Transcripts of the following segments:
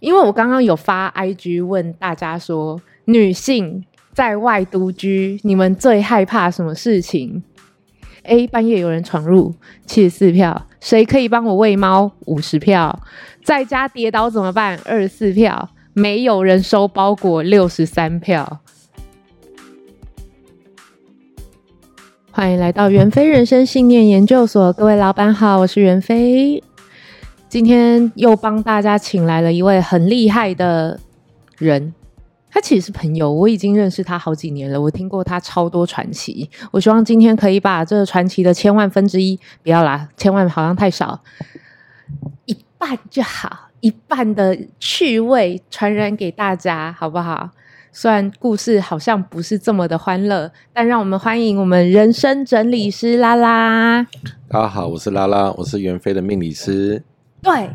因为我刚刚有发 IG 问大家说，女性在外独居，你们最害怕什么事情？A 半夜有人闯入，七十四票。谁可以帮我喂猫？五十票。在家跌倒怎么办？二十四票。没有人收包裹，六十三票。欢迎来到袁飞人生信念研究所，各位老板好，我是袁飞。今天又帮大家请来了一位很厉害的人，他其实是朋友，我已经认识他好几年了，我听过他超多传奇。我希望今天可以把这个传奇的千万分之一，不要啦，千万好像太少，一半就好，一半的趣味传染给大家，好不好？虽然故事好像不是这么的欢乐，但让我们欢迎我们人生整理师拉拉。大家好，我是拉拉，我是袁非的命理师。对，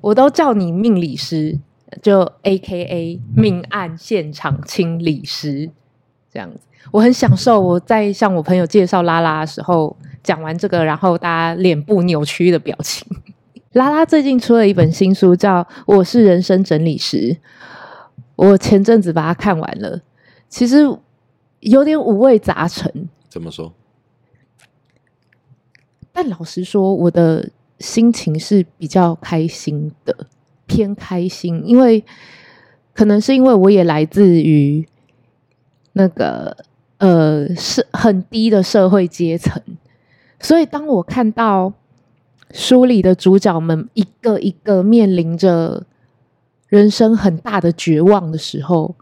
我都叫你命理师，就 A.K.A 命案现场清理师这样子。我很享受我在向我朋友介绍拉拉的时候，讲完这个，然后大家脸部扭曲的表情。拉拉最近出了一本新书，叫《我是人生整理师》。我前阵子把它看完了，其实有点五味杂陈。怎么说？但老实说，我的。心情是比较开心的，偏开心，因为可能是因为我也来自于那个呃是很低的社会阶层，所以当我看到书里的主角们一个一个面临着人生很大的绝望的时候，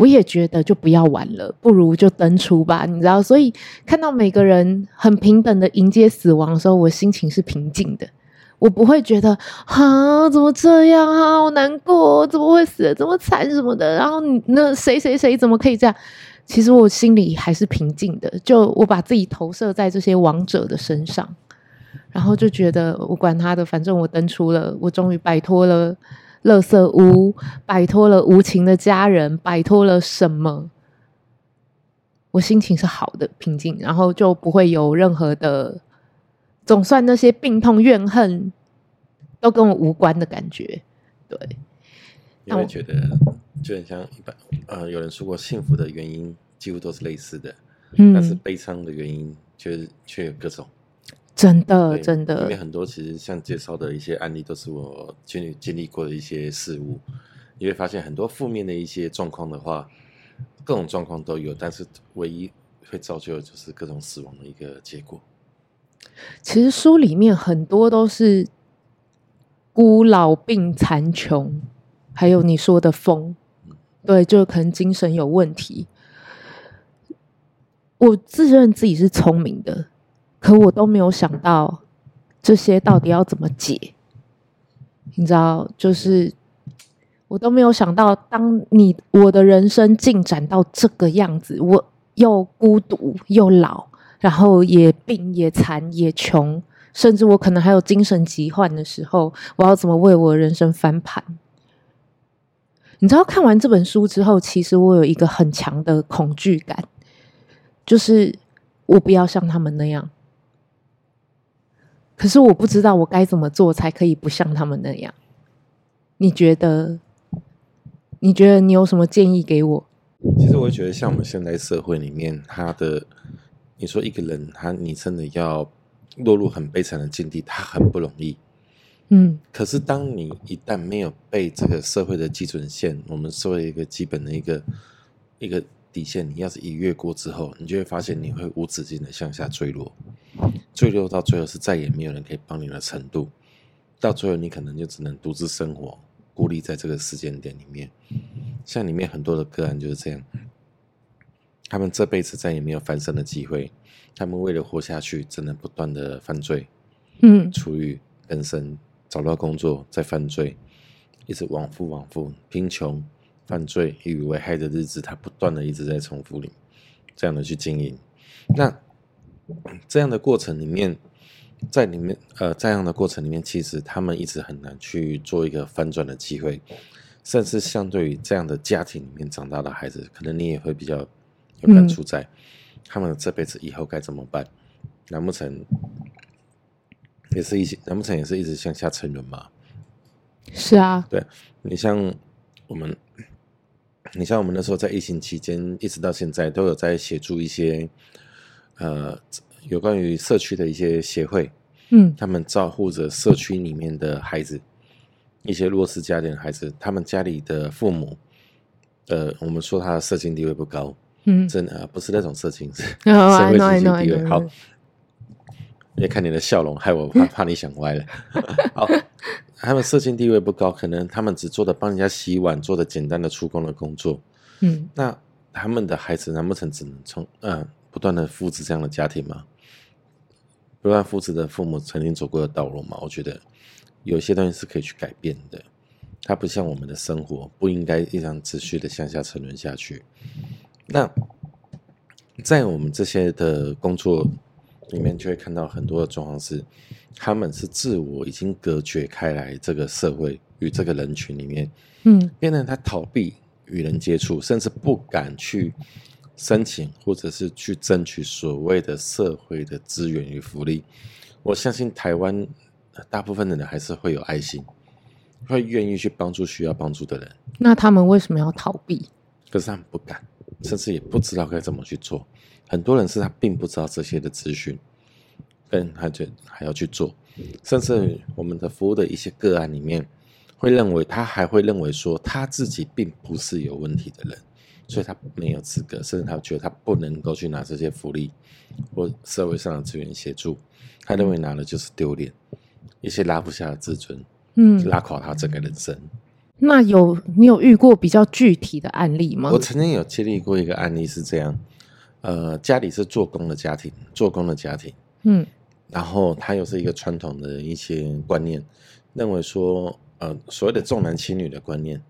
我也觉得就不要玩了，不如就登出吧，你知道？所以看到每个人很平等的迎接死亡的时候，我心情是平静的。我不会觉得啊，怎么这样啊，好难过，怎么会死这么惨什么的？然后那谁谁谁怎么可以这样？其实我心里还是平静的，就我把自己投射在这些亡者的身上，然后就觉得我管他的，反正我登出了，我终于摆脱了。垃圾屋，摆脱了无情的家人，摆脱了什么？我心情是好的，平静，然后就不会有任何的，总算那些病痛怨恨都跟我无关的感觉。对，因为觉得就很像一般，呃，有人说过，幸福的原因几乎都是类似的，嗯，但是悲伤的原因却却有各种。真的，真的，因为很多其实像介绍的一些案例，都是我经历经历过的一些事物。你会发现很多负面的一些状况的话，各种状况都有，但是唯一会造就的就是各种死亡的一个结果。其实书里面很多都是孤老病残穷，还有你说的疯，对，就可能精神有问题。我自认自己是聪明的。可我都没有想到这些到底要怎么解，你知道，就是我都没有想到，当你我的人生进展到这个样子，我又孤独又老，然后也病也残也穷，甚至我可能还有精神疾患的时候，我要怎么为我的人生翻盘？你知道，看完这本书之后，其实我有一个很强的恐惧感，就是我不要像他们那样。可是我不知道我该怎么做才可以不像他们那样。你觉得？你觉得你有什么建议给我？其实我会觉得，像我们现在社会里面，他的你说一个人，他你真的要落入很悲惨的境地，他很不容易。嗯。可是当你一旦没有被这个社会的基准线，我们作为一个基本的一个一个。底线，你要是一越过之后，你就会发现你会无止境的向下坠落，坠落到最后是再也没有人可以帮你的程度，到最后你可能就只能独自生活，孤立在这个时间点里面。像里面很多的个案就是这样，他们这辈子再也没有翻身的机会，他们为了活下去，只能不断的犯罪，嗯，出狱、更生、找到工作再犯罪，一直往复往复，贫穷。犯罪与危害的日子，他不断的一直在重复里，这样的去经营。那这样的过程里面，在里面呃，这样的过程里面，其实他们一直很难去做一个翻转的机会。甚至相对于这样的家庭里面长大的孩子，可能你也会比较有感触在，他们这辈子以后该怎么办？难不成也是一起？难不成也是一直向下沉沦吗？是啊，对，你像我们，你像我们那时候在疫情期间，一直到现在都有在协助一些呃有关于社区的一些协会，嗯，他们照顾着社区里面的孩子，一些弱势家庭的孩子，他们家里的父母，呃，我们说他的社经地位不高，嗯，真的不是那种社经，是 社会经济地位好。别看你的笑容，害我怕 怕你想歪了。好，他们社经地位不高，可能他们只做的帮人家洗碗，做的简单的出工的工作。嗯，那他们的孩子难不成只能从嗯不断的复制这样的家庭吗？不断复制的父母曾经走过的道路吗？我觉得有些东西是可以去改变的。它不像我们的生活，不应该一直持续的向下沉沦下去。那在我们这些的工作。里面就会看到很多的状况是，他们是自我已经隔绝开来，这个社会与这个人群里面，嗯，变成他逃避与人接触，甚至不敢去申请或者是去争取所谓的社会的资源与福利。我相信台湾大部分的人还是会有爱心，会愿意去帮助需要帮助的人。那他们为什么要逃避？可是他们不敢，甚至也不知道该怎么去做。很多人是他并不知道这些的资讯，跟他就还要去做，甚至我们的服务的一些个案里面，会认为他还会认为说他自己并不是有问题的人，所以他没有资格，甚至他觉得他不能够去拿这些福利或社会上的资源协助，他认为拿了就是丢脸，一些拉不下的自尊，嗯，拉垮他整个人生。那有你有遇过比较具体的案例吗？我曾经有经历过一个案例是这样。呃，家里是做工的家庭，做工的家庭，嗯，然后他又是一个传统的一些观念，认为说，呃，所谓的重男轻女的观念，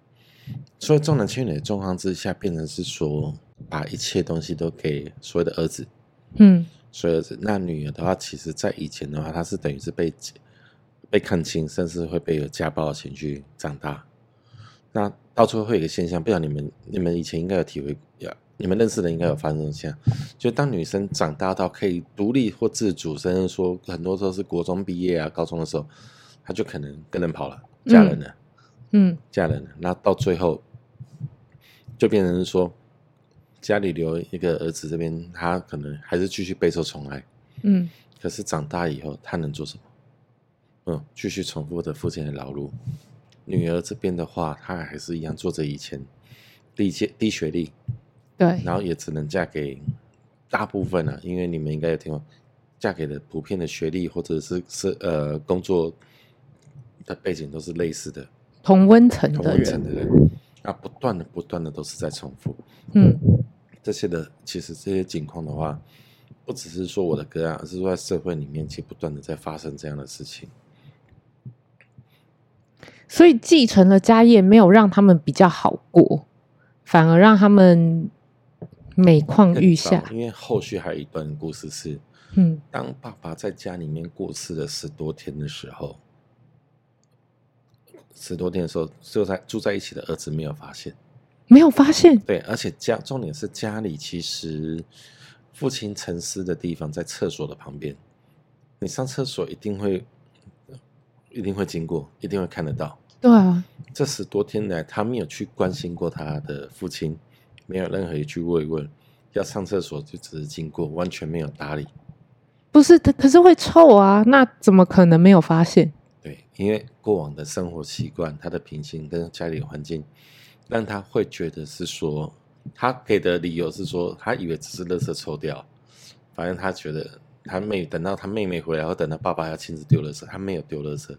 所以重男轻女的状况之下，变成是说，把一切东西都给所谓的儿子，嗯，所以儿子，那女儿的话，其实在以前的话，她是等于是被被看轻，甚至会被有家暴的情绪长大，那到最后会有一个现象，不知道你们你们以前应该有体会呀。你们认识的应该有发生这样，就当女生长大到可以独立或自主，甚至说很多时候是国中毕业啊、高中的时候，她就可能跟人跑了，嫁人了，嗯，嗯，嫁人了。那到最后就变成说，家里留一个儿子，这边他可能还是继续备受宠爱，嗯，可是长大以后他能做什么？嗯，继续重复的父亲的劳碌。女儿这边的话，她还是一样做着以前低阶低学历。对，然后也只能嫁给大部分啊，因为你们应该有听过，嫁给的普遍的学历或者是是呃工作的背景都是类似的，同温层的人，同温层的人，啊，不断的不断的都是在重复，嗯，这些的其实这些情况的话，不只是说我的个案，而是说在社会里面其实不断的在发生这样的事情，所以继承了家业没有让他们比较好过，反而让他们。每况愈下，因为后续还有一段故事是，嗯，当爸爸在家里面过世了十多天的时候，十多天的时候，就在住在一起的儿子没有发现，没有发现，对，而且家重点是家里其实父亲沉思的地方在厕所的旁边，你上厕所一定会一定会经过，一定会看得到，对啊，这十多天来他没有去关心过他的父亲。没有任何一句慰问，要上厕所就只是经过，完全没有搭理。不是，可是会臭啊，那怎么可能没有发现？对，因为过往的生活习惯、他的品性跟家里环境，让他会觉得是说，他给的理由是说，他以为只是垃圾抽掉，反正他觉得他妹等到他妹妹回来，或等到爸爸要亲自丢垃圾，他没有丢垃圾，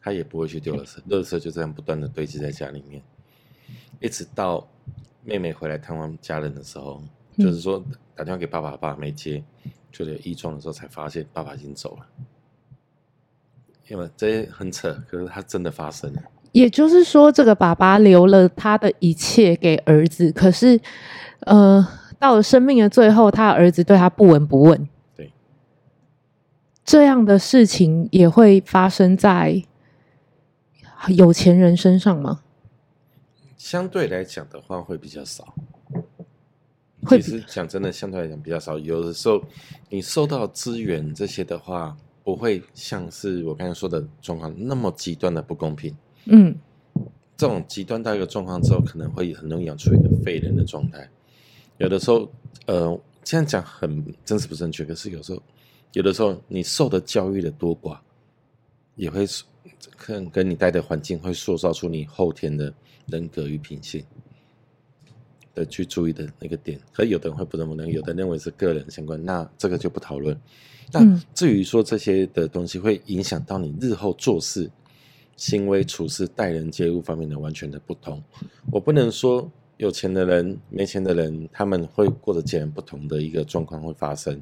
他也不会去丢垃圾，垃圾就这样不断的堆积在家里面，一直到。妹妹回来探望家人的时候，嗯、就是说打电话给爸爸，爸爸没接，就有异状的时候才发现爸爸已经走了。因为这很扯，可是他真的发生了。也就是说，这个爸爸留了他的一切给儿子，可是，呃，到了生命的最后，他的儿子对他不闻不问。对，这样的事情也会发生在有钱人身上吗？相对来讲的话，会比较少。其实讲真的，相对来讲比较少。有的时候，你受到资源这些的话，不会像是我刚才说的状况那么极端的不公平。嗯，这种极端到一个状况之后，可能会很容易养出一个废人的状态。有的时候，呃，这样讲很真实不正确，可是有时候，有的时候你受的教育的多寡，也会可能跟你待的环境会塑造出你后天的人格与品性的去注意的那个点。可有的人会不这么认为，有的人认为是个人相关，那这个就不讨论。那至于说这些的东西会影响到你日后做事、行为处事、待人接物方面的完全的不同，我不能说有钱的人、没钱的人他们会过得截然不同的一个状况会发生，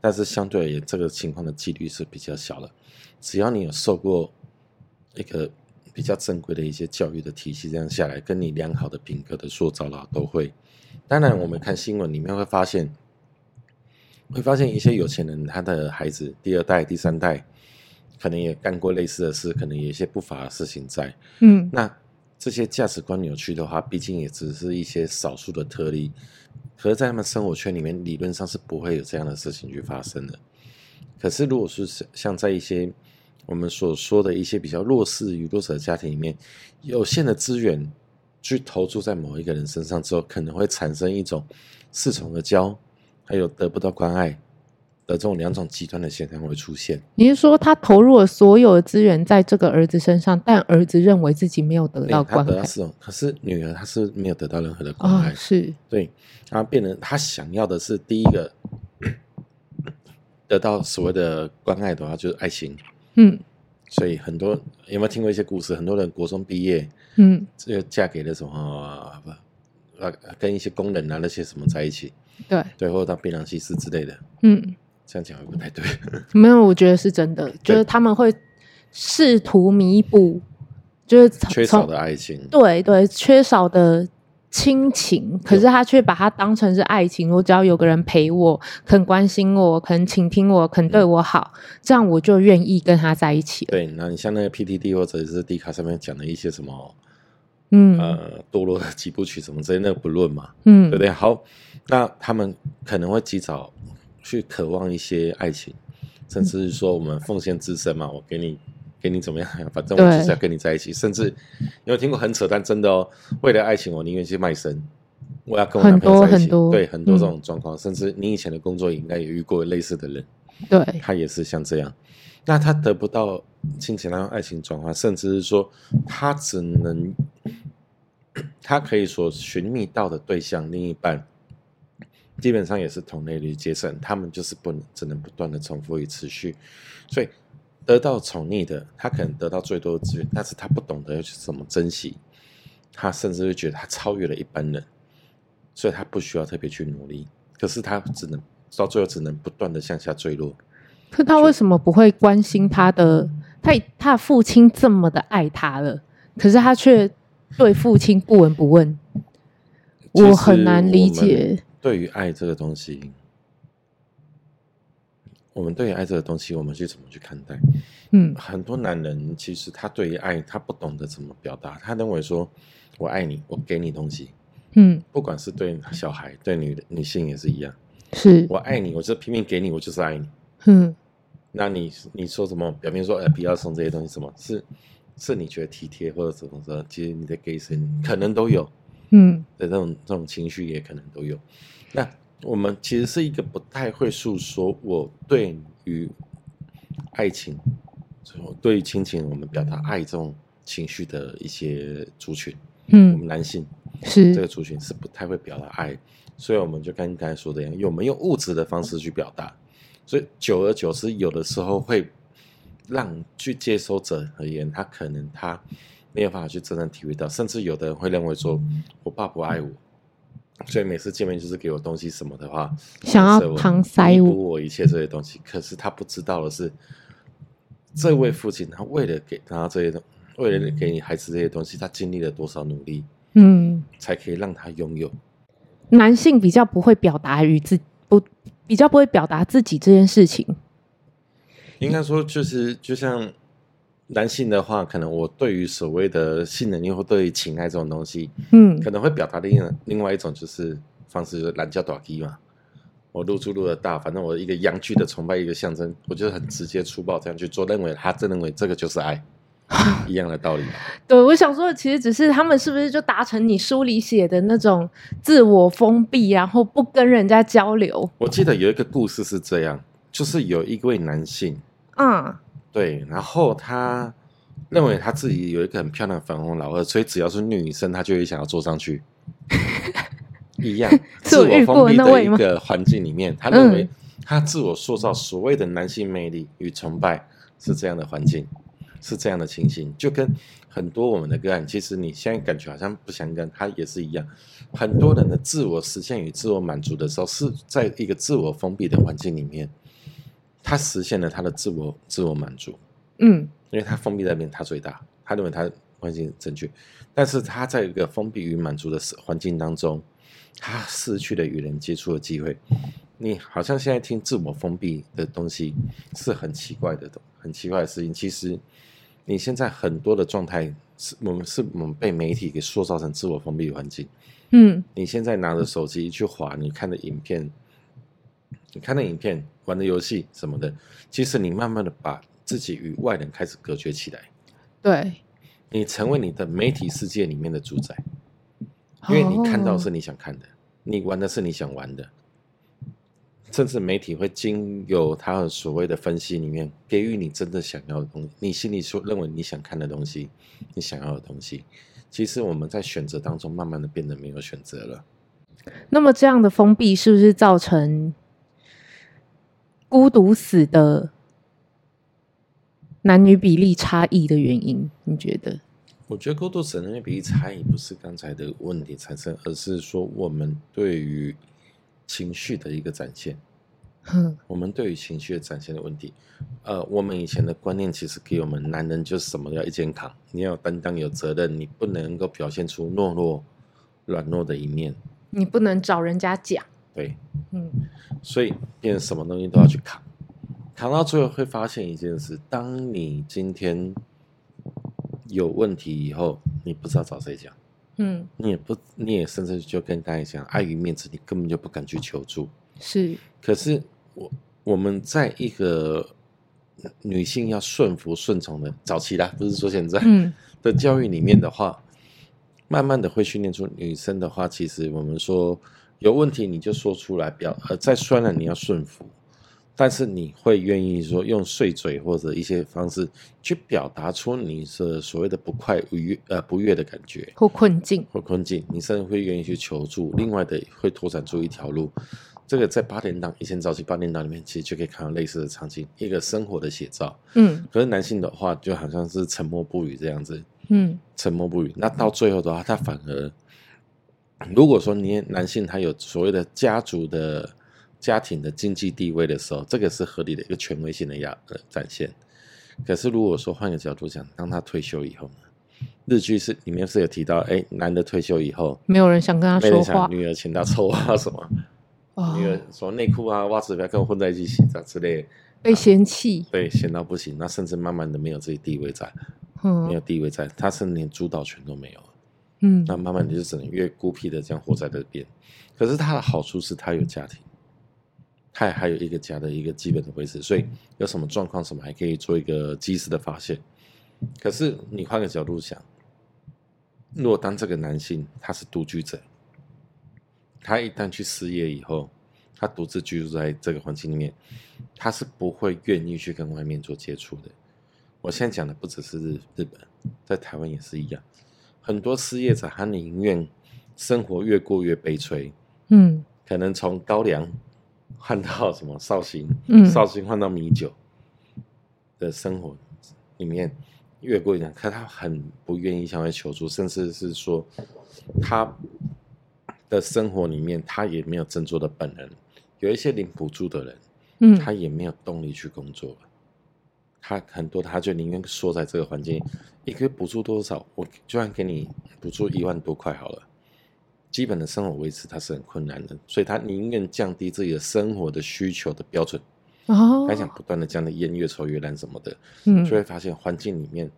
但是相对而言，这个情况的几率是比较小的。只要你有受过一个比较正规的一些教育的体系，这样下来，跟你良好的品格的塑造啦，都会。当然，我们看新闻里面会发现。会发现一些有钱人，他的孩子第二代、第三代，可能也干过类似的事，可能有一些不法的事情在。嗯，那这些价值观扭曲的话，毕竟也只是一些少数的特例，可是，在他们生活圈里面，理论上是不会有这样的事情去发生的。可是，如果是像在一些我们所说的一些比较弱势与弱者的家庭里面，有限的资源去投注在某一个人身上之后，可能会产生一种恃宠而骄。还有得不到关爱的这种两种极端的现象会出现。你是说他投入了所有的资源在这个儿子身上，但儿子认为自己没有得到关爱？他得到是哦，可是女儿她是没有得到任何的关爱。哦、是对，她变成她想要的是第一个 得到所谓的关爱的话，就是爱情。嗯，所以很多有没有听过一些故事？很多人国中毕业，嗯，就嫁给了什么不啊，跟一些工人啊那些什么在一起。对对，或者当槟榔西施之类的，嗯，这样讲会不太对。没有，我觉得是真的，就是他们会试图弥补，就是缺少的爱情。对对，缺少的亲情，可是他却把它当成是爱情。我只要有个人陪我，肯关心我，肯倾听我，肯对我好，嗯、这样我就愿意跟他在一起。对，那你像那个 PTD 或者是 D 卡上面讲的一些什么？嗯，呃，堕落的几部曲什么之类，那个不论嘛，嗯，对不对？好，那他们可能会及早去渴望一些爱情，甚至是说我们奉献自身嘛，我给你，给你怎么样？反正我就是要跟你在一起。甚至有听过很扯淡，真的哦，为了爱情，我宁愿去卖身，我要跟我男朋友在一起。对，很多这种状况，嗯，甚至你以前的工作也应该也遇过类似的人，对，他也是像这样。那他得不到亲情，然后爱情转换，甚至是说他只能，他可以所寻觅到的对象，另一半基本上也是同类的阶层，他们就是不能只能不断的重复与持续，所以得到宠溺的，他可能得到最多的资源，但是他不懂得要去怎么珍惜，他甚至会觉得他超越了一般人，所以他不需要特别去努力，可是他只能到最后只能不断的向下坠落。可他为什么不会关心他的？他他的父亲这么的爱他了，可是他却对父亲不闻不问。我很难理解。对于爱这个东西，我们对于爱这个东西，我们去怎么去看待？嗯，很多男人其实他对于爱，他不懂得怎么表达。他认为说：“我爱你，我给你东西。”嗯，不管是对小孩，对女女性也是一样。是我爱你，我就拼命给你，我就是爱你。嗯，那你你说什么？表面说呃，不要送这些东西，什么是是你觉得体贴或者怎么的？其实你的给谁，可能都有，嗯的这种这种情绪也可能都有。那我们其实是一个不太会诉说我对于爱情，对于亲情，我们表达爱这种情绪的一些族群。嗯，我们男性是这个族群是不太会表达爱，所以我们就跟刚才说的一样，用我们用物质的方式去表达。所以久而久之，有的时候会让去接收者而言，他可能他没有办法去真正体会到，甚至有的人会认为说，我爸不爱我，所以每次见面就是给我东西什么的话，想要搪塞我，我一切这些东西。可是他不知道的是，这位父亲他为了给他这些东，为了给你孩子这些东西，他经历了多少努力，嗯，才可以让他拥有。男性比较不会表达与自不。比较不会表达自己这件事情，应该说就是就像男性的话，可能我对于所谓的性能力或对于情爱这种东西，嗯，可能会表达另另外一种就是方式，就是懒叫短鸡嘛，我露出露的大，反正我一个阳具的崇拜一个象征，我就很直接粗暴这样去做，认为他真认为这个就是爱，一样的道理。对，我想说，其实只是他们是不是就达成你书里写的那种自我封闭，然后不跟人家交流？我记得有一个故事是这样，就是有一位男性，嗯，对，然后他认为他自己有一个很漂亮的粉红老二，所以只要是女生，他就会想要坐上去。一样，自我封闭的一个环境里面，他认为他自我塑造所谓的男性魅力与崇拜是这样的环境，是这样的情形，就跟很多我们的个案，其实你现在感觉好像不相干，他也是一样。很多人的自我实现与自我满足的时候，是在一个自我封闭的环境里面，他实现了他的自我自我满足，嗯，因为他封闭在那边，他最大，他认为他环境正确，但是他在一个封闭与满足的环境当中。他失去了与人接触的机会，你好像现在听自我封闭的东西是很奇怪的，很奇怪的事情。其实你现在很多的状态是我们是我们被媒体给塑造成自我封闭的环境。嗯，你现在拿着手机去划，你看的影片，你看的影片，玩的游戏什么的，其实你慢慢的把自己与外人开始隔绝起来。对，你成为你的媒体世界里面的主宰。因为你看到是你想看的，你玩的是你想玩的，甚至媒体会经由他的所谓的分析里面给予你真的想要的东西，你心里所认为你想看的东西，你想要的东西，其实我们在选择当中慢慢的变得没有选择了。那么这样的封闭是不是造成孤独死的男女比例差异的原因？你觉得？我觉得孤独死的男女比例差异不是刚才的问题产生，而是说我们对于情绪的一个展现。嗯，我们对于情绪的展现的问题，呃，我们以前的观念其实给我们男人就是什么要一肩扛，你要担当、有责任，你不能够表现出懦弱、软弱的一面，你不能找人家讲。对，嗯，所以变成什么东西都要去扛，扛到最后会发现一件事：当你今天。有问题以后，你不知道找谁讲，嗯，你也不，你也甚至就跟大家讲，碍于面子，你根本就不敢去求助。是，可是我我们在一个女性要顺服顺从的早期啦，不是说现在，嗯，的教育里面的话，慢慢的会训练出女生的话，其实我们说有问题你就说出来，表呃再酸了你要顺服。但是你会愿意说用碎嘴或者一些方式去表达出你是所谓的不快不悦呃不悦的感觉或困境或困境，你甚至会愿意去求助。另外的会拓展出一条路，这个在八点档以前早期八点档里面其实就可以看到类似的场景，一个生活的写照。嗯，可是男性的话就好像是沉默不语这样子，嗯，沉默不语。那到最后的话，他反而如果说你男性他有所谓的家族的。家庭的经济地位的时候，这个是合理的一个权威性的压呃展现。可是如果说换个角度讲，当他退休以后呢？日剧是里面是有提到，哎，男的退休以后，没有人想跟他说话，女儿请他抽啊 什么，哦、女儿说内裤啊袜子不要跟我混在一起洗澡之类，被嫌弃，对，嫌到不行，那甚至慢慢的没有自己地位在，嗯，没有地位在，他甚至连主导权都没有，嗯，那慢慢的就只能越孤僻的这样活在这边。可是他的好处是他有家庭。他也还有一个家的一个基本的维持，所以有什么状况什么还可以做一个及时的发现。可是你换个角度想，如果当这个男性他是独居者，他一旦去失业以后，他独自居住在这个环境里面，他是不会愿意去跟外面做接触的。我现在讲的不只是日日本，在台湾也是一样，很多失业者他宁愿生活越过越悲催，嗯，可能从高粱。换到什么绍兴？嗯，绍兴换到米酒的生活里面越过一点，可他很不愿意向外求助，甚至是说他的生活里面他也没有振作的本能。有一些领补助的人，嗯，他也没有动力去工作了。他很多他就宁愿缩在这个环境，一个月补助多少？我就算给你补助一万多块好了。基本的生活维持，它是很困难的，所以他宁愿降低自己的生活的需求的标准，哦，还想不断的将的烟越抽越烂什么的，嗯，就会发现环境里面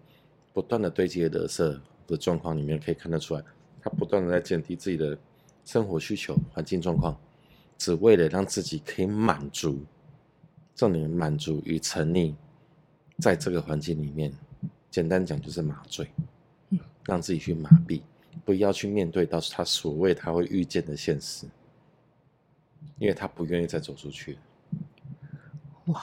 不断的堆积的垃圾的状况里面可以看得出来，他不断的在降低自己的生活需求、环境状况，只为了让自己可以满足，重点满足与沉溺在这个环境里面，简单讲就是麻醉，让自己去麻痹，不要去面对到他所谓他会遇见的现实，因为他不愿意再走出去。哇，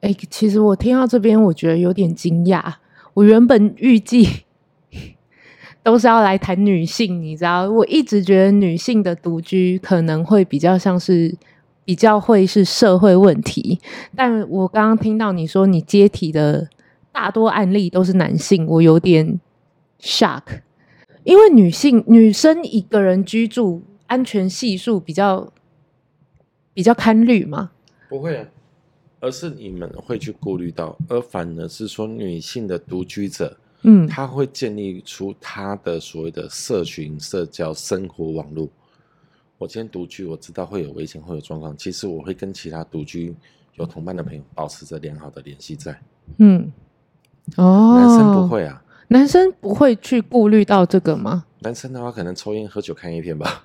哎、欸，其实我听到这边，我觉得有点惊讶。我原本预计 都是要来谈女性，你知道，我一直觉得女性的独居可能会比较像是比较会是社会问题，但我刚刚听到你说你接体的大多案例都是男性，我有点 shock，因为女性女生一个人居住安全系数比较比较堪虑吗？不会啊。而是你们会去顾虑到，而反而是说女性的独居者，嗯，她会建立出她的所谓的社群、社交、生活网络。我今天独居，我知道会有危险，会有状况。其实我会跟其他独居有同伴的朋友保持着良好的联系，在，嗯，哦，男生不会啊，男生不会去顾虑到这个吗？男生的话，可能抽烟喝酒看一片吧。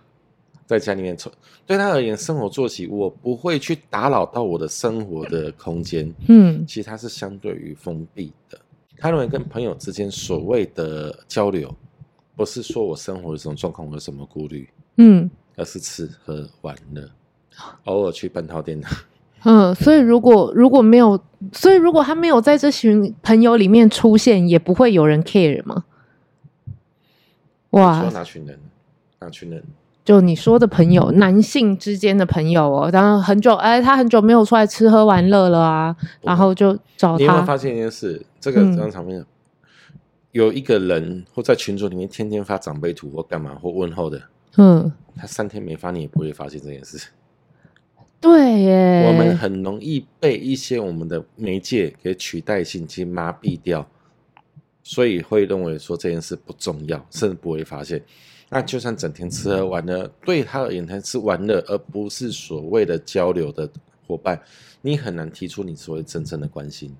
在家里面抽，对他而言，生活作息我不会去打扰到我的生活的空间。嗯，其实他是相对于封闭的。他认为跟朋友之间所谓的交流，不是说我生活的这种状况我有什么顾虑，嗯，而是吃喝玩乐，偶尔去半套店。嗯，所以如果如果没有，所以如果他没有在这群朋友里面出现，也不会有人 care 吗？哇，说哪群人？哪群人？就你说的朋友，男性之间的朋友哦，然后很久哎，他很久没有出来吃喝玩乐了啊，然后就找他。你有没有发现一件事？这个这张场面，嗯、有一个人或在群组里面天天发长辈图或干嘛或问候的，嗯，他三天没发，你也不会发现这件事。对耶，我们很容易被一些我们的媒介给取代性去麻痹掉，所以会认为说这件事不重要，甚至不会发现。那就算整天吃喝玩乐，对他而言，他是玩乐，而不是所谓的交流的伙伴。你很难提出你所谓真正的关心。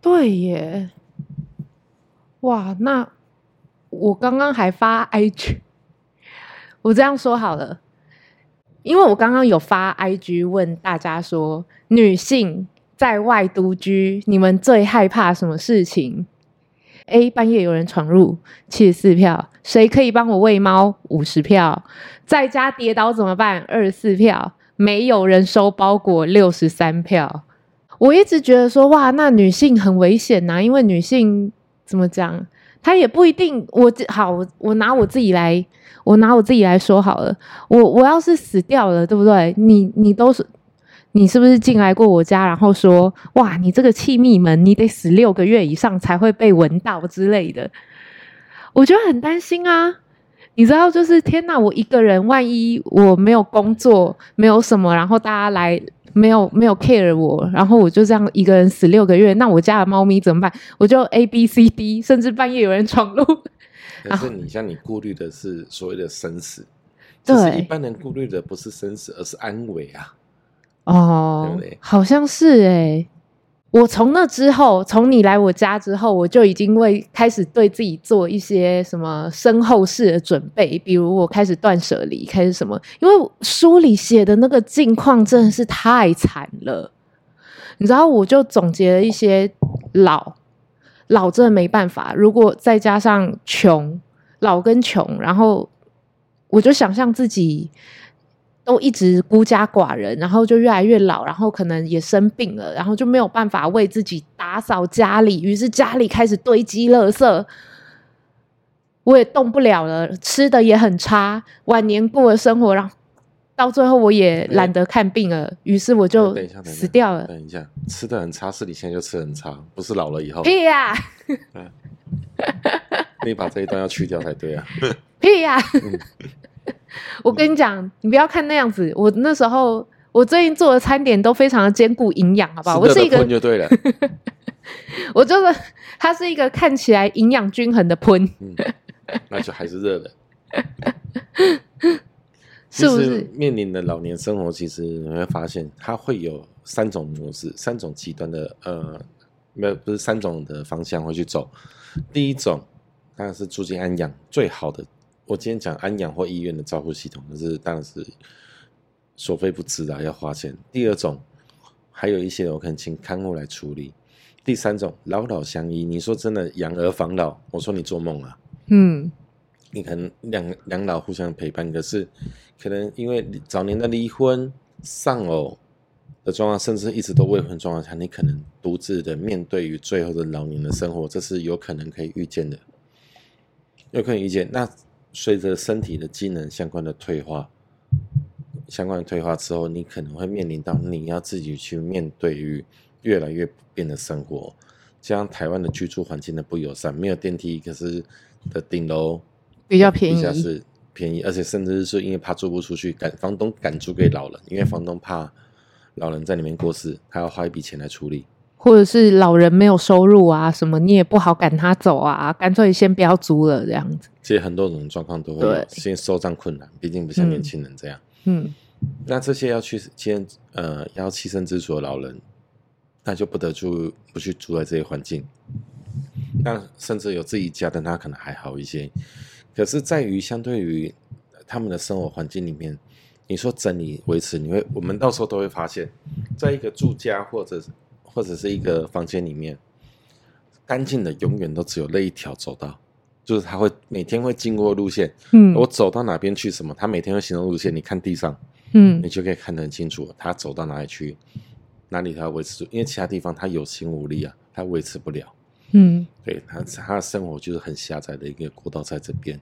对耶，哇！那我刚刚还发 IG，我这样说好了，因为我刚刚有发 IG 问大家说，女性在外独居，你们最害怕什么事情？A 半夜有人闯入，七十四票。谁可以帮我喂猫？五十票。在家跌倒怎么办？二十四票。没有人收包裹，六十三票。我一直觉得说，哇，那女性很危险呐，因为女性怎么讲，他也不一定。我好，我拿我自己来，我拿我自己来说好了。我我要是死掉了，对不对？你你都是。你是不是进来过我家，然后说哇，你这个气密门，你得死六个月以上才会被闻到之类的？我就很担心啊，你知道，就是天哪，我一个人，万一我没有工作，没有什么，然后大家来没有没有 care 我，然后我就这样一个人死六个月，那我家的猫咪怎么办？我就 A B C D，甚至半夜有人闯入。可是你像你顾虑的是所谓的生死，对，就是一般人顾虑的不是生死，而是安危啊。哦，对对，好像是哎。我从那之后，从你来我家之后，我就已经会开始对自己做一些什么身后事的准备，比如我开始断舍离，开始什么。因为书里写的那个境况真的是太惨了，你知道，我就总结了一些老老真的没办法。如果再加上穷，老跟穷，然后我就想象自己。都一直孤家寡人，然后就越来越老，然后可能也生病了，然后就没有办法为自己打扫家里，于是家里开始堆积垃圾，我也动不了了，吃的也很差，晚年过的生活，然后到最后我也懒得看病了，于是我就死掉了。等一下，吃的很差是你现在就吃很差，不是老了以后。屁呀！你把这一段要去掉才对啊！屁呀！我跟你讲，你不要看那样子。我那时候，我最近做的餐点都非常的兼顾营养，好不好？我是一个，就对了。我就是，它是一个看起来营养均衡的喷。嗯，那就还是热的。是不是面临的老年生活？其实你会发现，它会有三种模式，三种极端的呃，没有不是三种的方向会去走。第一种当然是住进安养最好的。我今天讲安养或医院的照护系统，那是当然是所费不值啊，要花钱。第二种，还有一些我可能请看护来处理。第三种老老相依，你说真的养儿防老，我说你做梦啊。嗯，你可能两两老互相陪伴，可是可能因为早年的离婚、丧偶的状况，甚至一直都未婚状况下，你可能独自的面对于最后的老年的生活，这是有可能可以预见的，有可能预见。那随着身体的机能相关的退化，相关的退化之后，你可能会面临到你要自己去面对于。越来越不便的生活，加上台湾的居住环境的不友善，没有电梯，可是的顶楼比较便宜，地下室便宜，而且甚至是因为怕租不出去，赶房东赶租给老人，因为房东怕老人在里面过世，他要花一笔钱来处理，或者是老人没有收入啊，什么你也不好赶他走啊，干脆先不要租了这样子。其实很多种状况都会有，先收账困难，毕竟不像年轻人这样。嗯，嗯那这些要去先呃要栖身之所的老人。那就不得住，不去住在这些环境。那甚至有自己家的，那可能还好一些。可是，在于相对于他们的生活环境里面，你说整理维持，你会，我们到时候都会发现，在一个住家或者或者是一个房间里面，干净的永远都只有那一条走道，就是他会每天会经过路线。嗯，我走到哪边去什么，他每天会行动路线，你看地上，嗯，你就可以看得很清楚，他走到哪里去。哪里他要维持住？因为其他地方他有心无力啊，他维持不了。嗯，对他，他的生活就是很狭窄的一个过道在这边。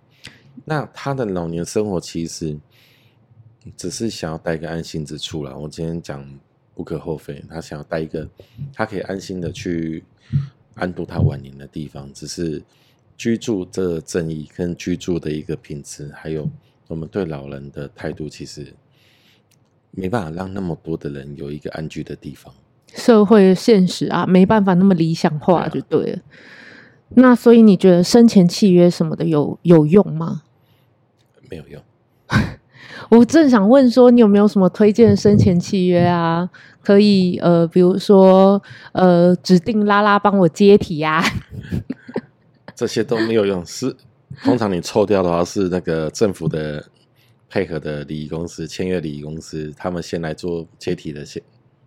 那他的老年生活其实只是想要待一个安心之处了。我今天讲无可厚非，他想要待一个他可以安心的去安度他晚年的地方。只是居住这正义跟居住的一个品质，还有我们对老人的态度，其实。没办法让那么多的人有一个安居的地方，社会现实啊，没办法那么理想化就对了。啊、那所以你觉得生前契约什么的有有用吗？没有用。我正想问说，你有没有什么推荐生前契约啊？可以呃，比如说呃，指定拉拉帮我接体呀、啊，这些都没有用。是通常你抽掉的话，是那个政府的。配合的礼仪公司签约礼仪公司，他们先来做接体的先，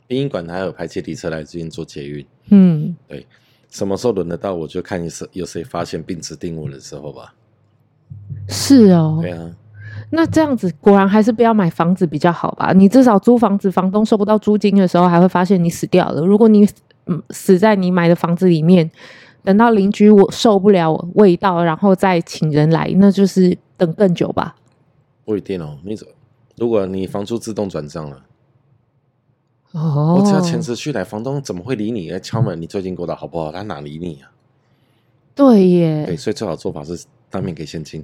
殡仪馆还有派接体车来这边做捷运。嗯，对，什么时候轮得到我就看是有谁发现并指定我的时候吧。是哦，对啊，那这样子果然还是不要买房子比较好吧？你至少租房子，房东收不到租金的时候，还会发现你死掉了。如果你嗯死在你买的房子里面，等到邻居我受不了味道，然后再请人来，那就是等更久吧。不一定哦，你怎？如果你房租自动转账了，哦，我只要钱持续来，房东怎么会理你？来敲门，你最近过得好不好？他哪理你啊？对耶，对，所以最好做法是当面给现金。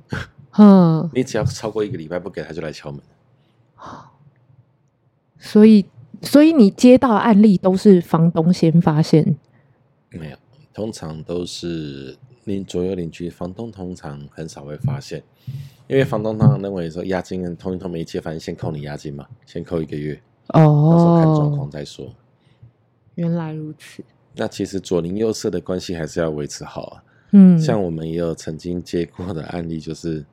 嗯，你只要超过一个礼拜不给，他就来敲门。所以，所以你接到案例都是房东先发现？没有，通常都是邻左右邻居，房东通常很少会发现。因为房东通常认为说押金跟通一通没结，反正先扣你押金嘛，先扣一个月，哦，到时候看状况再说。原来如此。那其实左邻右舍的关系还是要维持好啊。嗯，像我们也有曾经接过的案例，就是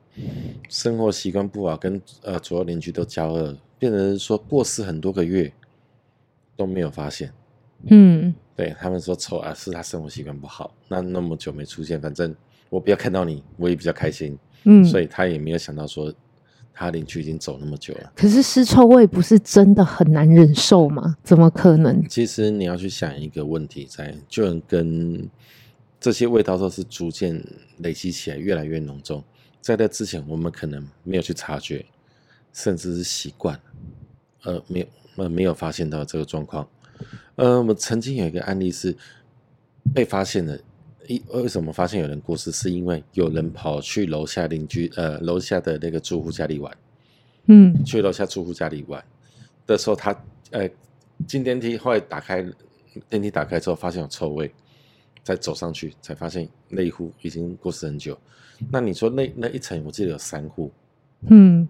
生活习惯不好，跟呃左右邻居都交恶，变成说过世很多个月都没有发现。嗯，对他们说丑啊，是他生活习惯不好，那那么久没出现，反正我不要看到你，我也比较开心。嗯，所以他也没有想到说，他邻居已经走那么久了。可是尸臭味不是真的很难忍受吗？怎么可能？其实你要去想一个问题在，在就跟这些味道都是逐渐累积起来，越来越浓重。在那之前，我们可能没有去察觉，甚至是习惯，呃，没有呃没有发现到这个状况。呃，我们曾经有一个案例是被发现的。一为什么发现有人过世？是因为有人跑去楼下邻居呃楼下的那个住户家里玩，嗯，去楼下住户家里玩的时候，他呃进电梯，后来打开电梯打开之后，发现有臭味，再走上去才发现那一户已经过世很久。那你说那那一层我记得有三户，嗯，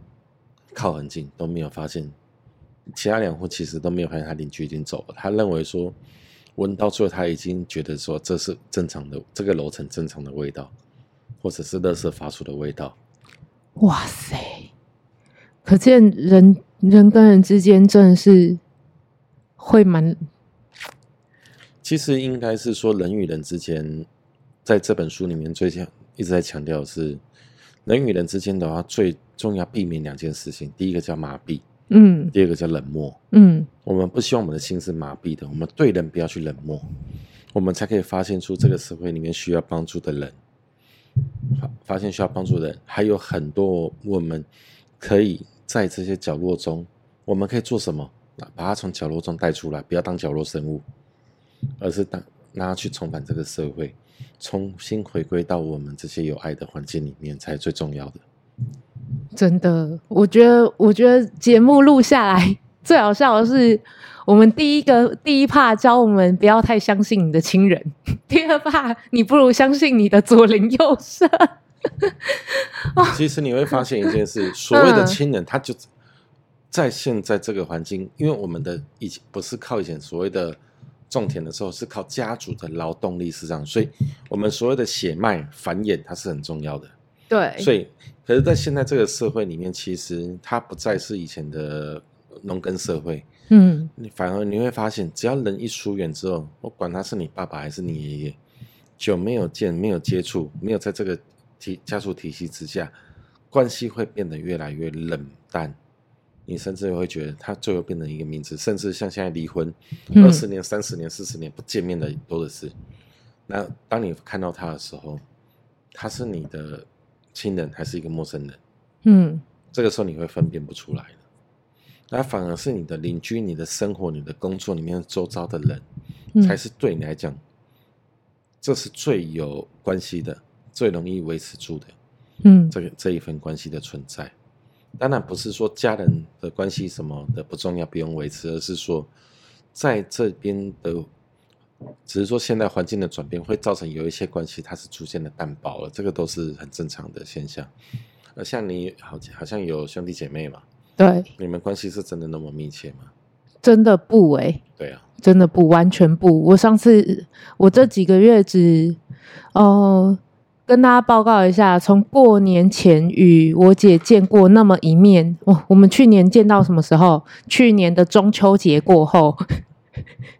靠很近都没有发现，其他两户其实都没有发现他邻居已经走了。他认为说。闻到最后，他已经觉得说这是正常的，这个楼层正常的味道，或者是垃圾发出的味道。哇塞！可见人人跟人之间真的是会蛮……其实应该是说，人与人之间，在这本书里面最强一直在强调是，人与人之间的话，最重要避免两件事情。第一个叫麻痹，嗯，第二个叫冷漠，嗯。我们不希望我们的心是麻痹的，我们对人不要去冷漠，我们才可以发现出这个社会里面需要帮助的人，发发现需要帮助的人还有很多，我们可以在这些角落中，我们可以做什么？把它从角落中带出来，不要当角落生物，而是当让他去重返这个社会，重新回归到我们这些有爱的环境里面，才是最重要的。真的，我觉得，我觉得节目录下来最好笑的是，我们第一个第一 part 教我们不要太相信你的亲人，第二 part 你不如相信你的左邻右舍。其实你会发现一件事，所谓的亲人，他就。在现在这个环境，因为我们的以前不是靠以前所谓的种田的时候，是靠家族的劳动力市场，所以我们所谓的血脉繁衍它是很重要的。对，所以可是，在现在这个社会里面，其实它不再是以前的农耕社会。嗯，你反而你会发现，只要人一疏远之后，我管他是你爸爸还是你爷爷，久没有见、没有接触、没有在这个体家族体系之下，关系会变得越来越冷淡。你甚至会觉得他最后变成一个名字，甚至像现在离婚二十年、三十年、四十年不见面的多的是。那当你看到他的时候，他是你的亲人还是一个陌生人？嗯，这个时候你会分辨不出来的。那反而是你的邻居、你的生活、你的工作里面周遭的人，才是对你来讲，这是最有关系的、最容易维持住的。嗯，这个这一份关系的存在。当然不是说家人的关系什么的不重要，不用维持，而是说在这边的，只是说现在环境的转变会造成有一些关系它是逐渐的淡薄了，这个都是很正常的现象。而像你好好像有兄弟姐妹嘛，对，你们关系是真的那么密切吗？真的不哎、欸，对啊，真的不，完全不。我上次我这几个月只哦。呃跟大家报告一下，从过年前与我姐见过那么一面，哦，我们去年见到什么时候？去年的中秋节过后，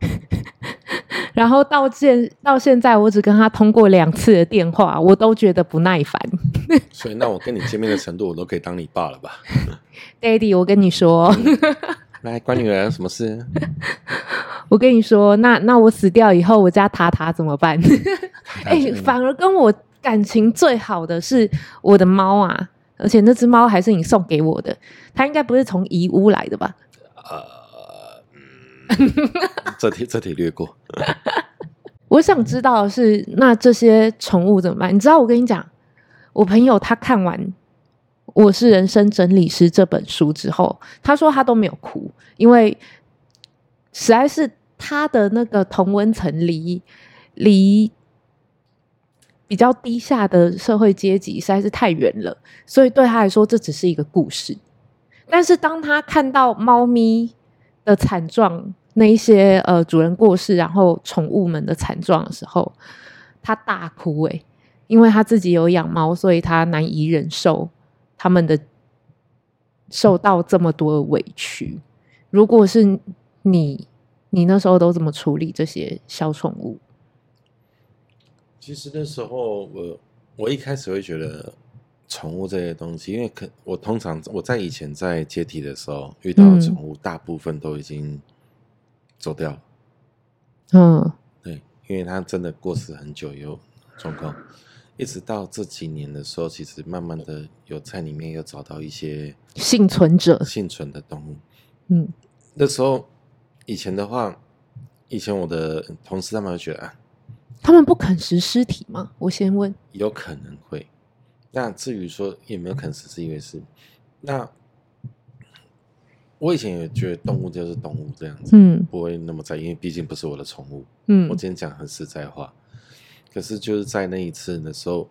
然后到现到现在，我只跟她通过两次的电话，我都觉得不耐烦。所以，那我跟你见面的程度，我都可以当你爸了吧？Daddy，我跟你说，嗯、来，关女儿什么事？我跟你说，那那我死掉以后，我家塔塔怎么办？哎、欸，反而跟我。感情最好的是我的猫啊，而且那只猫还是你送给我的，它应该不是从义乌来的吧？呃，嗯、这题这题略过。我想知道的是，那这些宠物怎么办？你知道，我跟你讲，我朋友他看完《我是人生整理师》这本书之后，他说他都没有哭，因为实在是他的那个同温层离离。比较低下的社会阶级实在是太远了，所以对他来说这只是一个故事。但是当他看到猫咪的惨状，那一些呃主人过世，然后宠物们的惨状的时候，他大哭诶，因为他自己有养猫，所以他难以忍受他们的受到这么多的委屈。如果是你，你那时候都怎么处理这些小宠物？其实那时候我我一开始会觉得宠物这些东西，因为可我通常我在以前在接体的时候遇到的宠物，大部分都已经走掉了。嗯，对，因为它真的过世很久有状况，一直到这几年的时候，其实慢慢的有在里面有找到一些幸存者、幸存的动物。嗯，那时候以前的话，以前我的同事他们会觉得啊。他们不啃食尸体吗？我先问。有可能会。那至于说有没有啃食，是因为是那我以前也觉得动物就是动物这样子，嗯，不会那么在意，因为毕竟不是我的宠物。嗯，我今天讲很实在话。可是就是在那一次的时候，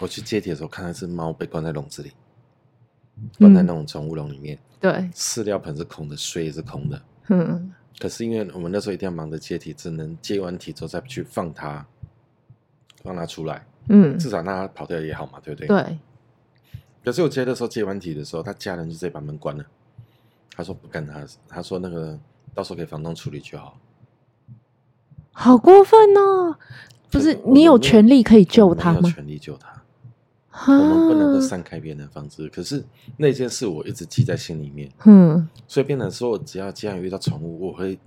我去接铁的时候，看到一只猫被关在笼子里，关在那种宠物笼里面。对，饲料盆是空的，水也是空的。嗯。可是因为我们那时候一定要忙着接体，只能接完体之后再去放它，放它出来。嗯，至少让它跑掉也好嘛，对不对？对。可是我接的时候，接完体的时候，他家人就直接把门关了。他说不跟他，他说那个到时候给房东处理就好。好过分哦！不是你有权利可以救他吗？有权利救他。我们不能够散开别人的房子，可是那件事我一直记在心里面。嗯，所以变成说，只要既然遇到宠物，我会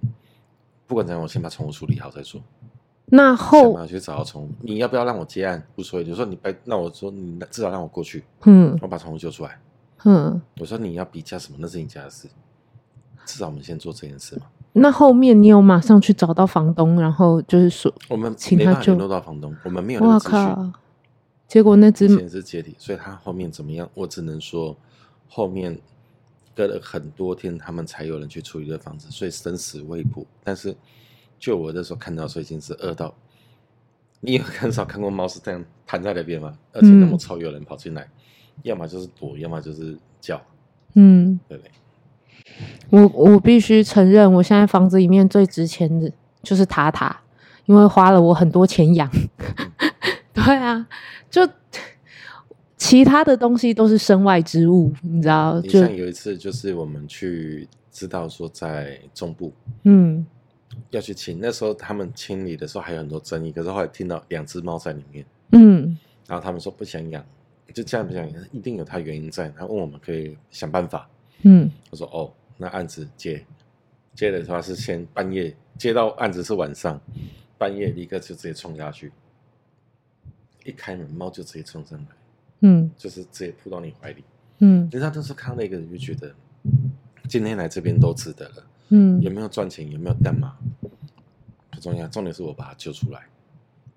不管怎样，我先把宠物处理好再说。那后想去找到宠物，你要不要让我接案？无所谓。你说你白，那我说你至少让我过去。嗯，我把宠物救出来。嗯，我说你要比价什么？那是你家的事。至少我们先做这件事嘛。那后面你有马上去找到房东，然后就是说我们请他联络到房东，我们没有那个资讯。结果那只前是解体，所以他后面怎么样？我只能说，后面隔了很多天，他们才有人去处理这房子，所以生死未卜。但是，就我那时候看到，所以已经是饿到，你有很少看过猫是这样瘫在那边吗？而且那么臭，有人跑进来，嗯、要么就是躲，要么就是叫。嗯，对不对？我我必须承认，我现在房子里面最值钱的就是塔塔，因为花了我很多钱养。对啊。就其他的东西都是身外之物，你知道？就像有一次，就是我们去知道说在中部，嗯，要去清，那时候他们清理的时候还有很多争议，可是后来听到两只猫在里面，嗯，然后他们说不想养，就这样不想养，一定有他原因在。他问我们可以想办法，嗯，我说哦，那案子接接的话是先半夜接到案子是晚上，半夜立刻就直接冲下去。一开门，猫就直接冲上来，嗯，就是直接扑到你怀里，嗯，你知道，当时看到那个人就觉得，今天来这边都值得了，嗯，有没有赚钱，有没有干嘛不重要，重点是我把它救出来，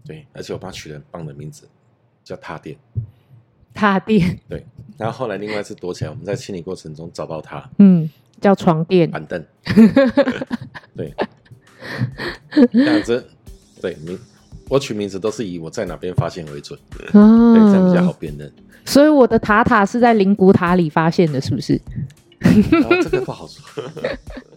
对，而且我帮它取了很棒的名字，叫踏垫，踏垫，对，然后后来另外一次躲起来，我们在清理过程中找到它，嗯，叫床垫，板凳，对，这样子，对你。我取名字都是以我在哪边发现为准，啊、对，这样比较好辨认。所以我的塔塔是在灵骨塔里发现的，是不是？哦、这个不好说。